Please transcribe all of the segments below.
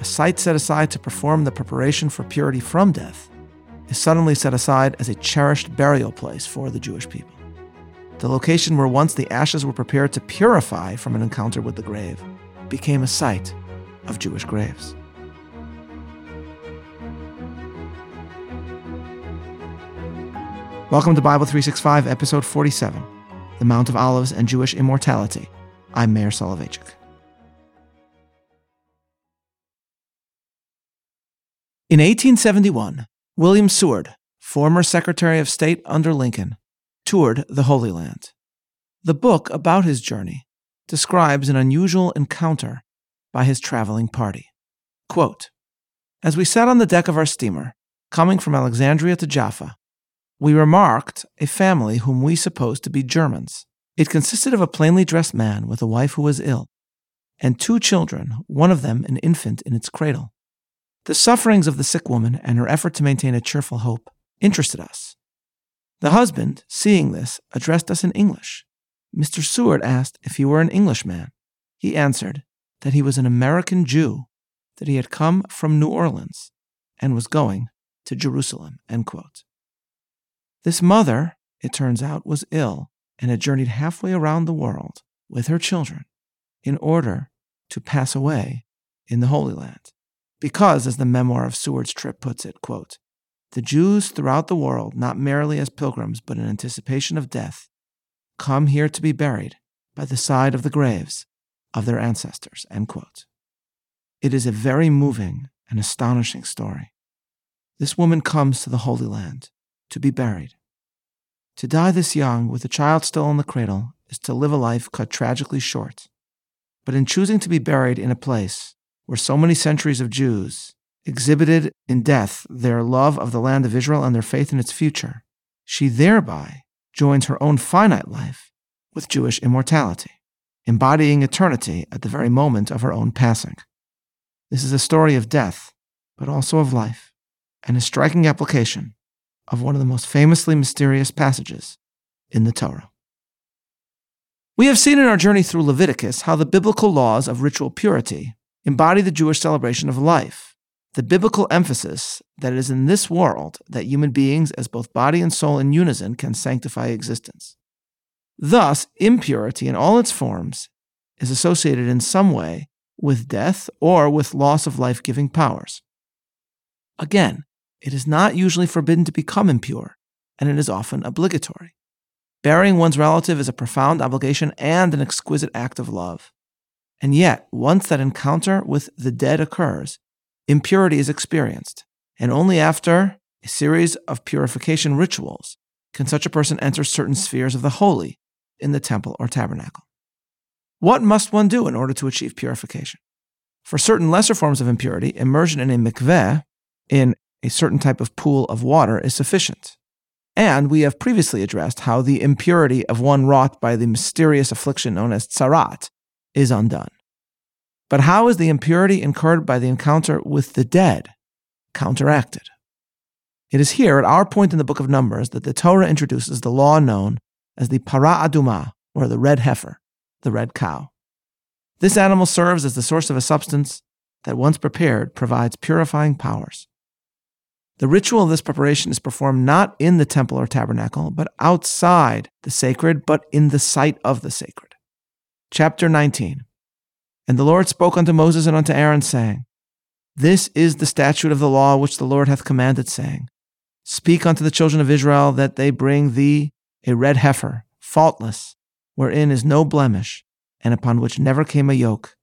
a site set aside to perform the preparation for purity from death, is suddenly set aside as a cherished burial place for the Jewish people. The location where once the ashes were prepared to purify from an encounter with the grave became a site of Jewish graves. Welcome to Bible 365, episode 47 The Mount of Olives and Jewish Immortality. I'm Meir Soloveichik. In 1871, William Seward, former Secretary of State under Lincoln, toured the Holy Land. The book about his journey describes an unusual encounter by his traveling party. Quote, As we sat on the deck of our steamer, coming from Alexandria to Jaffa, we remarked a family whom we supposed to be Germans. It consisted of a plainly dressed man with a wife who was ill, and two children, one of them an infant in its cradle. The sufferings of the sick woman and her effort to maintain a cheerful hope interested us. The husband, seeing this, addressed us in English. Mr. Seward asked if he were an Englishman. He answered that he was an American Jew, that he had come from New Orleans and was going to Jerusalem. This mother, it turns out, was ill and had journeyed halfway around the world with her children in order to pass away in the Holy Land. Because, as the memoir of Seward's trip puts it, quote, the Jews throughout the world, not merely as pilgrims, but in anticipation of death, come here to be buried by the side of the graves of their ancestors. It is a very moving and astonishing story. This woman comes to the Holy Land to be buried. To die this young, with a child still in the cradle, is to live a life cut tragically short. But in choosing to be buried in a place where so many centuries of Jews exhibited in death their love of the land of Israel and their faith in its future, she thereby joins her own finite life with Jewish immortality, embodying eternity at the very moment of her own passing. This is a story of death, but also of life, and a striking application of one of the most famously mysterious passages in the Torah. We have seen in our journey through Leviticus how the biblical laws of ritual purity embody the Jewish celebration of life, the biblical emphasis that it is in this world that human beings, as both body and soul in unison, can sanctify existence. Thus, impurity in all its forms is associated in some way with death or with loss of life giving powers. Again, it is not usually forbidden to become impure, and it is often obligatory. Burying one's relative is a profound obligation and an exquisite act of love. And yet, once that encounter with the dead occurs, impurity is experienced, and only after a series of purification rituals can such a person enter certain spheres of the holy in the temple or tabernacle. What must one do in order to achieve purification? For certain lesser forms of impurity, immersion in a mikveh, in a certain type of pool of water, is sufficient. And we have previously addressed how the impurity of one wrought by the mysterious affliction known as tsarat is undone. But how is the impurity incurred by the encounter with the dead counteracted? It is here, at our point in the book of Numbers, that the Torah introduces the law known as the para aduma, or the red heifer, the red cow. This animal serves as the source of a substance that, once prepared, provides purifying powers. The ritual of this preparation is performed not in the temple or tabernacle, but outside the sacred, but in the site of the sacred. Chapter 19 And the Lord spoke unto Moses and unto Aaron, saying, This is the statute of the law which the Lord hath commanded, saying, Speak unto the children of Israel that they bring thee a red heifer, faultless, wherein is no blemish, and upon which never came a yoke.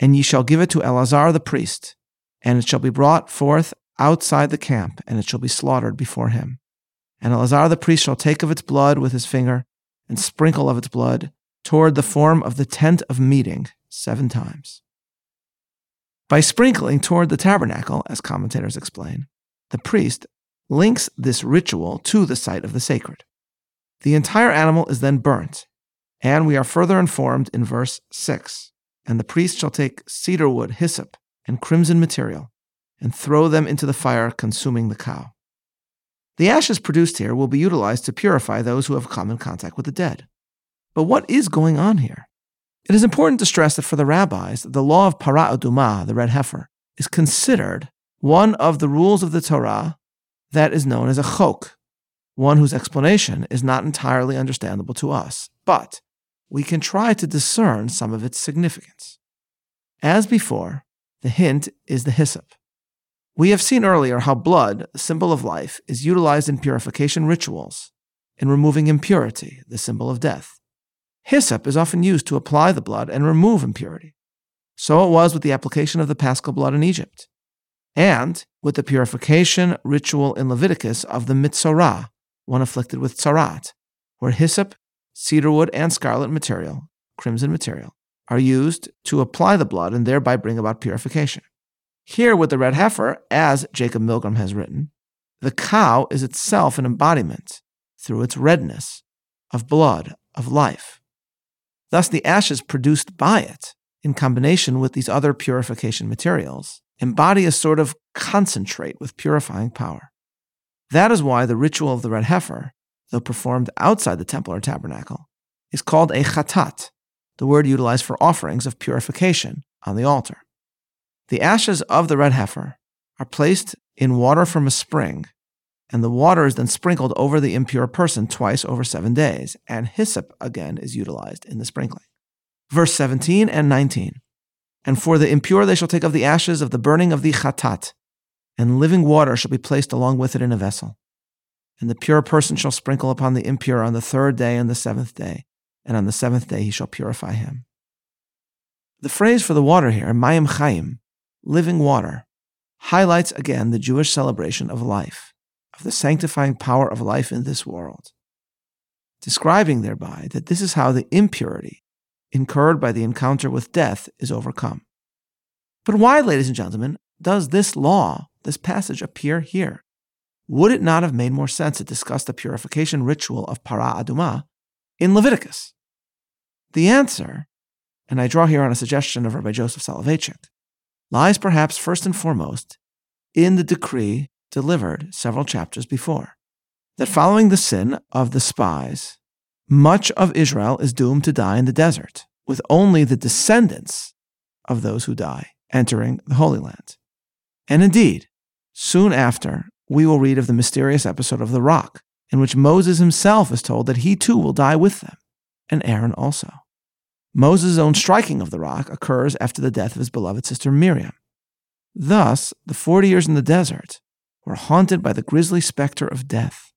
And ye shall give it to Eleazar the priest, and it shall be brought forth outside the camp, and it shall be slaughtered before him. And Eleazar the priest shall take of its blood with his finger, and sprinkle of its blood toward the form of the tent of meeting seven times. By sprinkling toward the tabernacle, as commentators explain, the priest links this ritual to the site of the sacred. The entire animal is then burnt, and we are further informed in verse 6 And the priest shall take cedar wood, hyssop, and crimson material, and throw them into the fire, consuming the cow. The ashes produced here will be utilized to purify those who have come in contact with the dead. But what is going on here? It is important to stress that for the rabbis, the law of para aduma, the red heifer, is considered one of the rules of the Torah that is known as a chok, one whose explanation is not entirely understandable to us, but we can try to discern some of its significance. As before, the hint is the hyssop. We have seen earlier how blood, the symbol of life, is utilized in purification rituals, in removing impurity, the symbol of death. Hyssop is often used to apply the blood and remove impurity. So it was with the application of the paschal blood in Egypt, and with the purification ritual in Leviticus of the metzora, one afflicted with tsarat, where hyssop, cedarwood, and scarlet material, crimson material, are used to apply the blood and thereby bring about purification. Here, with the red heifer, as Jacob Milgrom has written, the cow is itself an embodiment, through its redness, of blood, of life. Thus, the ashes produced by it, in combination with these other purification materials, embody a sort of concentrate with purifying power. That is why the ritual of the red heifer, though performed outside the temple or tabernacle, is called a chatat, the word utilized for offerings of purification on the altar. The ashes of the red heifer are placed in water from a spring, and the water is then sprinkled over the impure person twice over seven days, and hyssop again is utilized in the sprinkling. Verse 17 and 19. And for the impure they shall take of the ashes of the burning of the chatat, and living water shall be placed along with it in a vessel. And the pure person shall sprinkle upon the impure on the third day and the seventh day, and on the seventh day he shall purify him. The phrase for the water here, mayim chaim, living water, highlights again the Jewish celebration of life, of the sanctifying power of life in this world, describing thereby that this is how the impurity incurred by the encounter with death is overcome. But why, ladies and gentlemen, does this law, this passage, appear here? Would it not have made more sense to discuss the purification ritual of para aduma in Leviticus? The answer, and I draw here on a suggestion of Rabbi Joseph Soloveitchik, lies perhaps first and foremost in the decree delivered several chapters before that following the sin of the spies, much of Israel is doomed to die in the desert, with only the descendants of those who die entering the Holy Land. And indeed, soon after, we will read of the mysterious episode of the rock, in which Moses himself is told that he too will die with them, and Aaron also. Moses' own striking of the rock occurs after the death of his beloved sister Miriam. Thus, the 40 years in the desert were haunted by the grisly specter of death.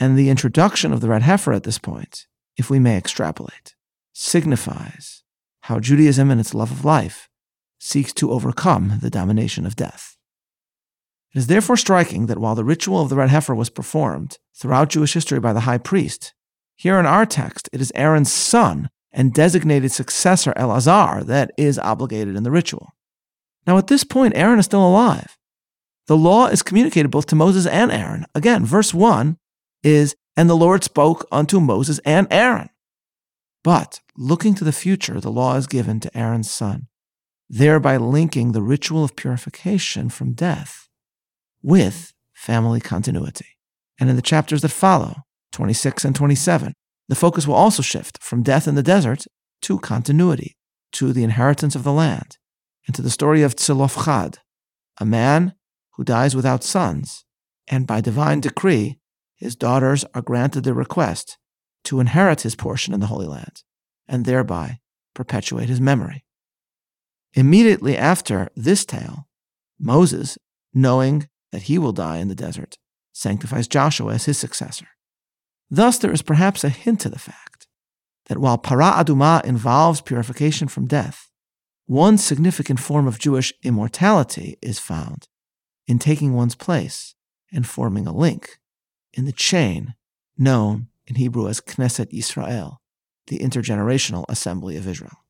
And the introduction of the red heifer at this point, if we may extrapolate, signifies how Judaism and its love of life seeks to overcome the domination of death. It is therefore striking that while the ritual of the red heifer was performed throughout Jewish history by the high priest, here in our text it is Aaron's son and designated successor Elazar that is obligated in the ritual. Now, at this point, Aaron is still alive. The law is communicated both to Moses and Aaron. Again, verse 1 is, And the Lord spoke unto Moses and Aaron. But looking to the future, the law is given to Aaron's son, thereby linking the ritual of purification from death with family continuity. And in the chapters that follow, 26 and 27, the focus will also shift from death in the desert to continuity, to the inheritance of the land, and to the story of Tzelofchad, a man who dies without sons, and by divine decree, his daughters are granted the request to inherit his portion in the Holy Land, and thereby perpetuate his memory. Immediately after this tale, Moses, knowing that he will die in the desert, sanctifies Joshua as his successor. Thus, there is perhaps a hint to the fact that while para aduma involves purification from death, one significant form of Jewish immortality is found in taking one's place and forming a link in the chain known in Hebrew as Knesset Yisrael, the intergenerational assembly of Israel.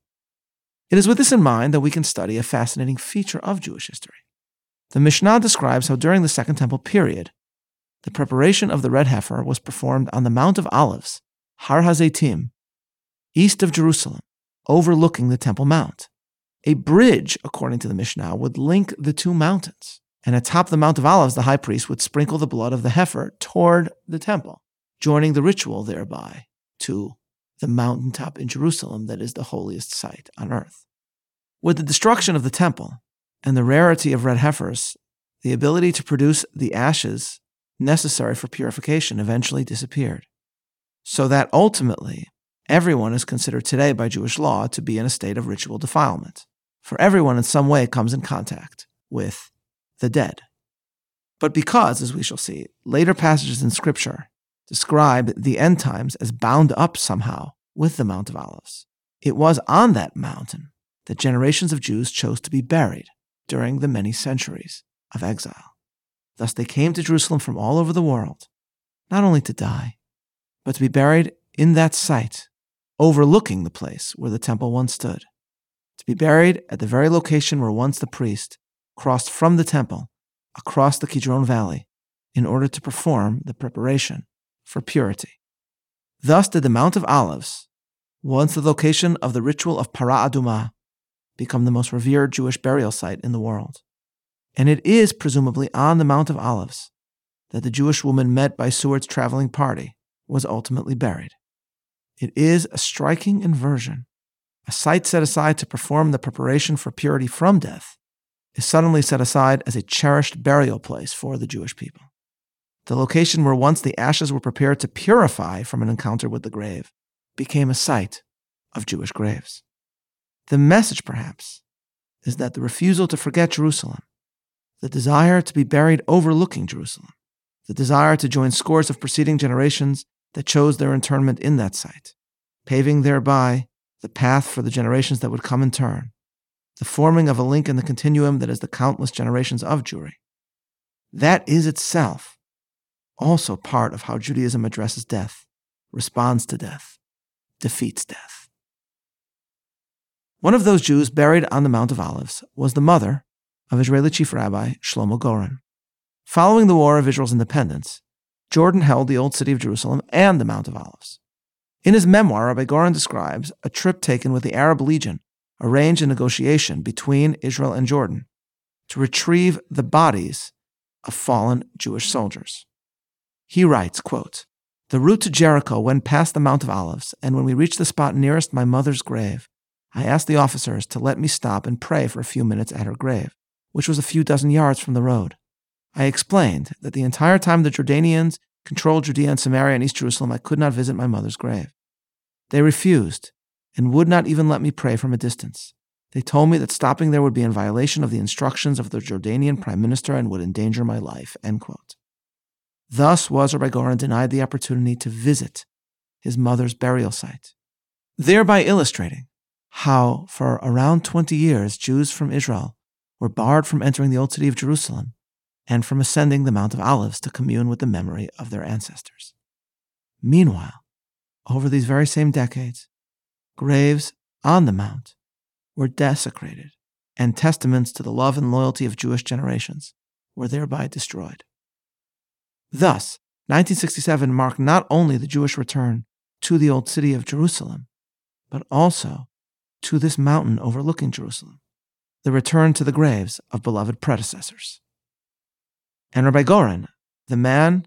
It is with this in mind that we can study a fascinating feature of Jewish history. The Mishnah describes how during the Second Temple period, the preparation of the red heifer was performed on the Mount of Olives, Har Hazeitim, east of Jerusalem, overlooking the Temple Mount. A bridge, according to the Mishnah, would link the two mountains. And atop the Mount of Olives, the high priest would sprinkle the blood of the heifer toward the temple, joining the ritual thereby to the mountaintop in Jerusalem that is the holiest site on earth. With the destruction of the temple, and the rarity of red heifers, the ability to produce the ashes necessary for purification eventually disappeared. So that ultimately, everyone is considered today by Jewish law to be in a state of ritual defilement, for everyone in some way comes in contact with the dead. But because, as we shall see, later passages in Scripture describe the end times as bound up somehow with the Mount of Olives, it was on that mountain that generations of Jews chose to be buried during the many centuries of exile. Thus they came to Jerusalem from all over the world, not only to die, but to be buried in that site, overlooking the place where the temple once stood, to be buried at the very location where once the priest crossed from the temple across the Kidron Valley in order to perform the preparation for purity. Thus did the Mount of Olives, once the location of the ritual of Para Aduma, become the most revered Jewish burial site in the world. And it is presumably on the Mount of Olives that the Jewish woman met by Seward's traveling party was ultimately buried. It is a striking inversion. A site set aside to perform the preparation for purity from death is suddenly set aside as a cherished burial place for the Jewish people. The location where once the ashes were prepared to purify from an encounter with the grave became a site of Jewish graves. The message, perhaps, is that the refusal to forget Jerusalem, the desire to be buried overlooking Jerusalem, the desire to join scores of preceding generations that chose their internment in that site, paving thereby the path for the generations that would come in turn, the forming of a link in the continuum that is the countless generations of Jewry. That is itself also part of how Judaism addresses death, responds to death, defeats death. One of those Jews buried on the Mount of Olives was the mother of Israeli Chief Rabbi Shlomo Goren. Following the War of Israel's independence, Jordan held the Old City of Jerusalem and the Mount of Olives. In his memoir, Rabbi Goren describes a trip taken with the Arab Legion arrange a negotiation between Israel and Jordan to retrieve the bodies of fallen Jewish soldiers. He writes, quote, The route to Jericho went past the Mount of Olives, and when we reached the spot nearest my mother's grave, I asked the officers to let me stop and pray for a few minutes at her grave, which was a few dozen yards from the road. I explained that the entire time the Jordanians controlled Judea and Samaria and East Jerusalem, I could not visit my mother's grave. They refused, and would not even let me pray from a distance. They told me that stopping there would be in violation of the instructions of the Jordanian prime minister and would endanger my life. Thus was Rabbi denied the opportunity to visit his mother's burial site, thereby illustrating how, for around 20 years, Jews from Israel were barred from entering the old city of Jerusalem and from ascending the Mount of Olives to commune with the memory of their ancestors. Meanwhile, over these very same decades, graves on the Mount were desecrated, and testaments to the love and loyalty of Jewish generations were thereby destroyed. Thus, 1967 marked not only the Jewish return to the old city of Jerusalem, but also to this mountain overlooking Jerusalem, the return to the graves of beloved predecessors. And Rabbi Goren, the man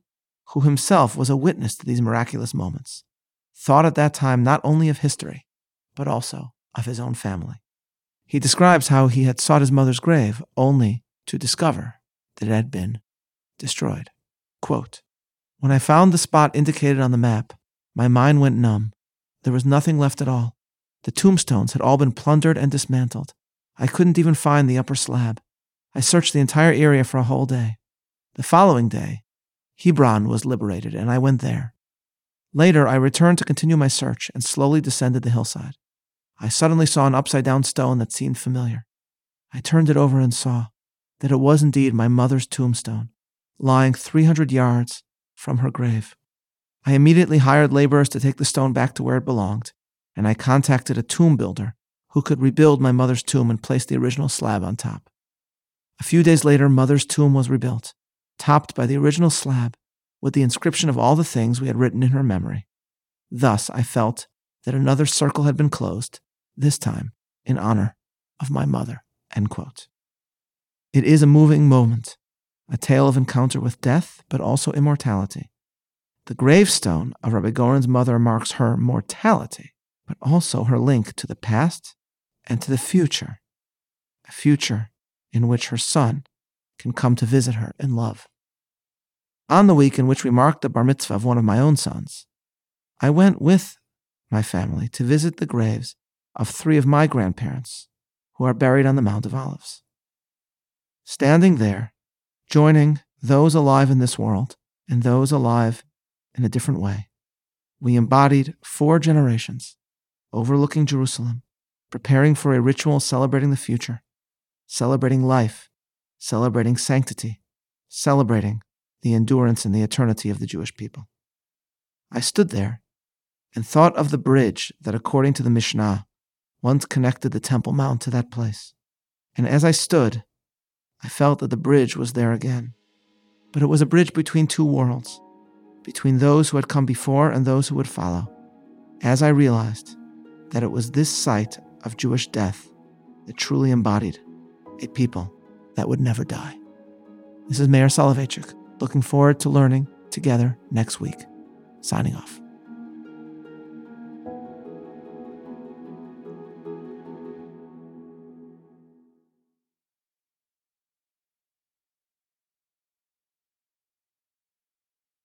who himself was a witness to these miraculous moments, thought at that time not only of history, but also of his own family. He describes how he had sought his mother's grave only to discover that it had been destroyed. Quote, when I found the spot indicated on the map, my mind went numb. There was nothing left at all. The tombstones had all been plundered and dismantled. I couldn't even find the upper slab. I searched the entire area for a whole day. The following day, Hebron was liberated, and I went there. Later, I returned to continue my search and slowly descended the hillside. I suddenly saw an upside down stone that seemed familiar. I turned it over and saw that it was indeed my mother's tombstone, lying 300 yards from her grave. I immediately hired laborers to take the stone back to where it belonged, and I contacted a tomb builder who could rebuild my mother's tomb and place the original slab on top. A few days later, mother's tomb was rebuilt, topped by the original slab with the inscription of all the things we had written in her memory. Thus, I felt that another circle had been closed, this time in honor of my mother. It is a moving moment, a tale of encounter with death, but also immortality. The gravestone of Rabbi Goren's mother marks her mortality, but also her link to the past and to the future, a future in which her son can come to visit her in love. On the week in which we marked the bar mitzvah of one of my own sons, I went with my family to visit the graves of three of my grandparents who are buried on the Mount of Olives. Standing there, joining those alive in this world and those alive in a different way, we embodied four generations overlooking Jerusalem, preparing for a ritual celebrating the future, celebrating life, celebrating sanctity, celebrating the endurance and the eternity of the Jewish people. I stood there and thought of the bridge that, according to the Mishnah, once connected the Temple Mount to that place. And as I stood, I felt that the bridge was there again. But it was a bridge between two worlds, between those who had come before and those who would follow. As I realized that it was this site of Jewish death that truly embodied a people that would never die. This is Meir Soloveichik, looking forward to learning together next week. Signing off.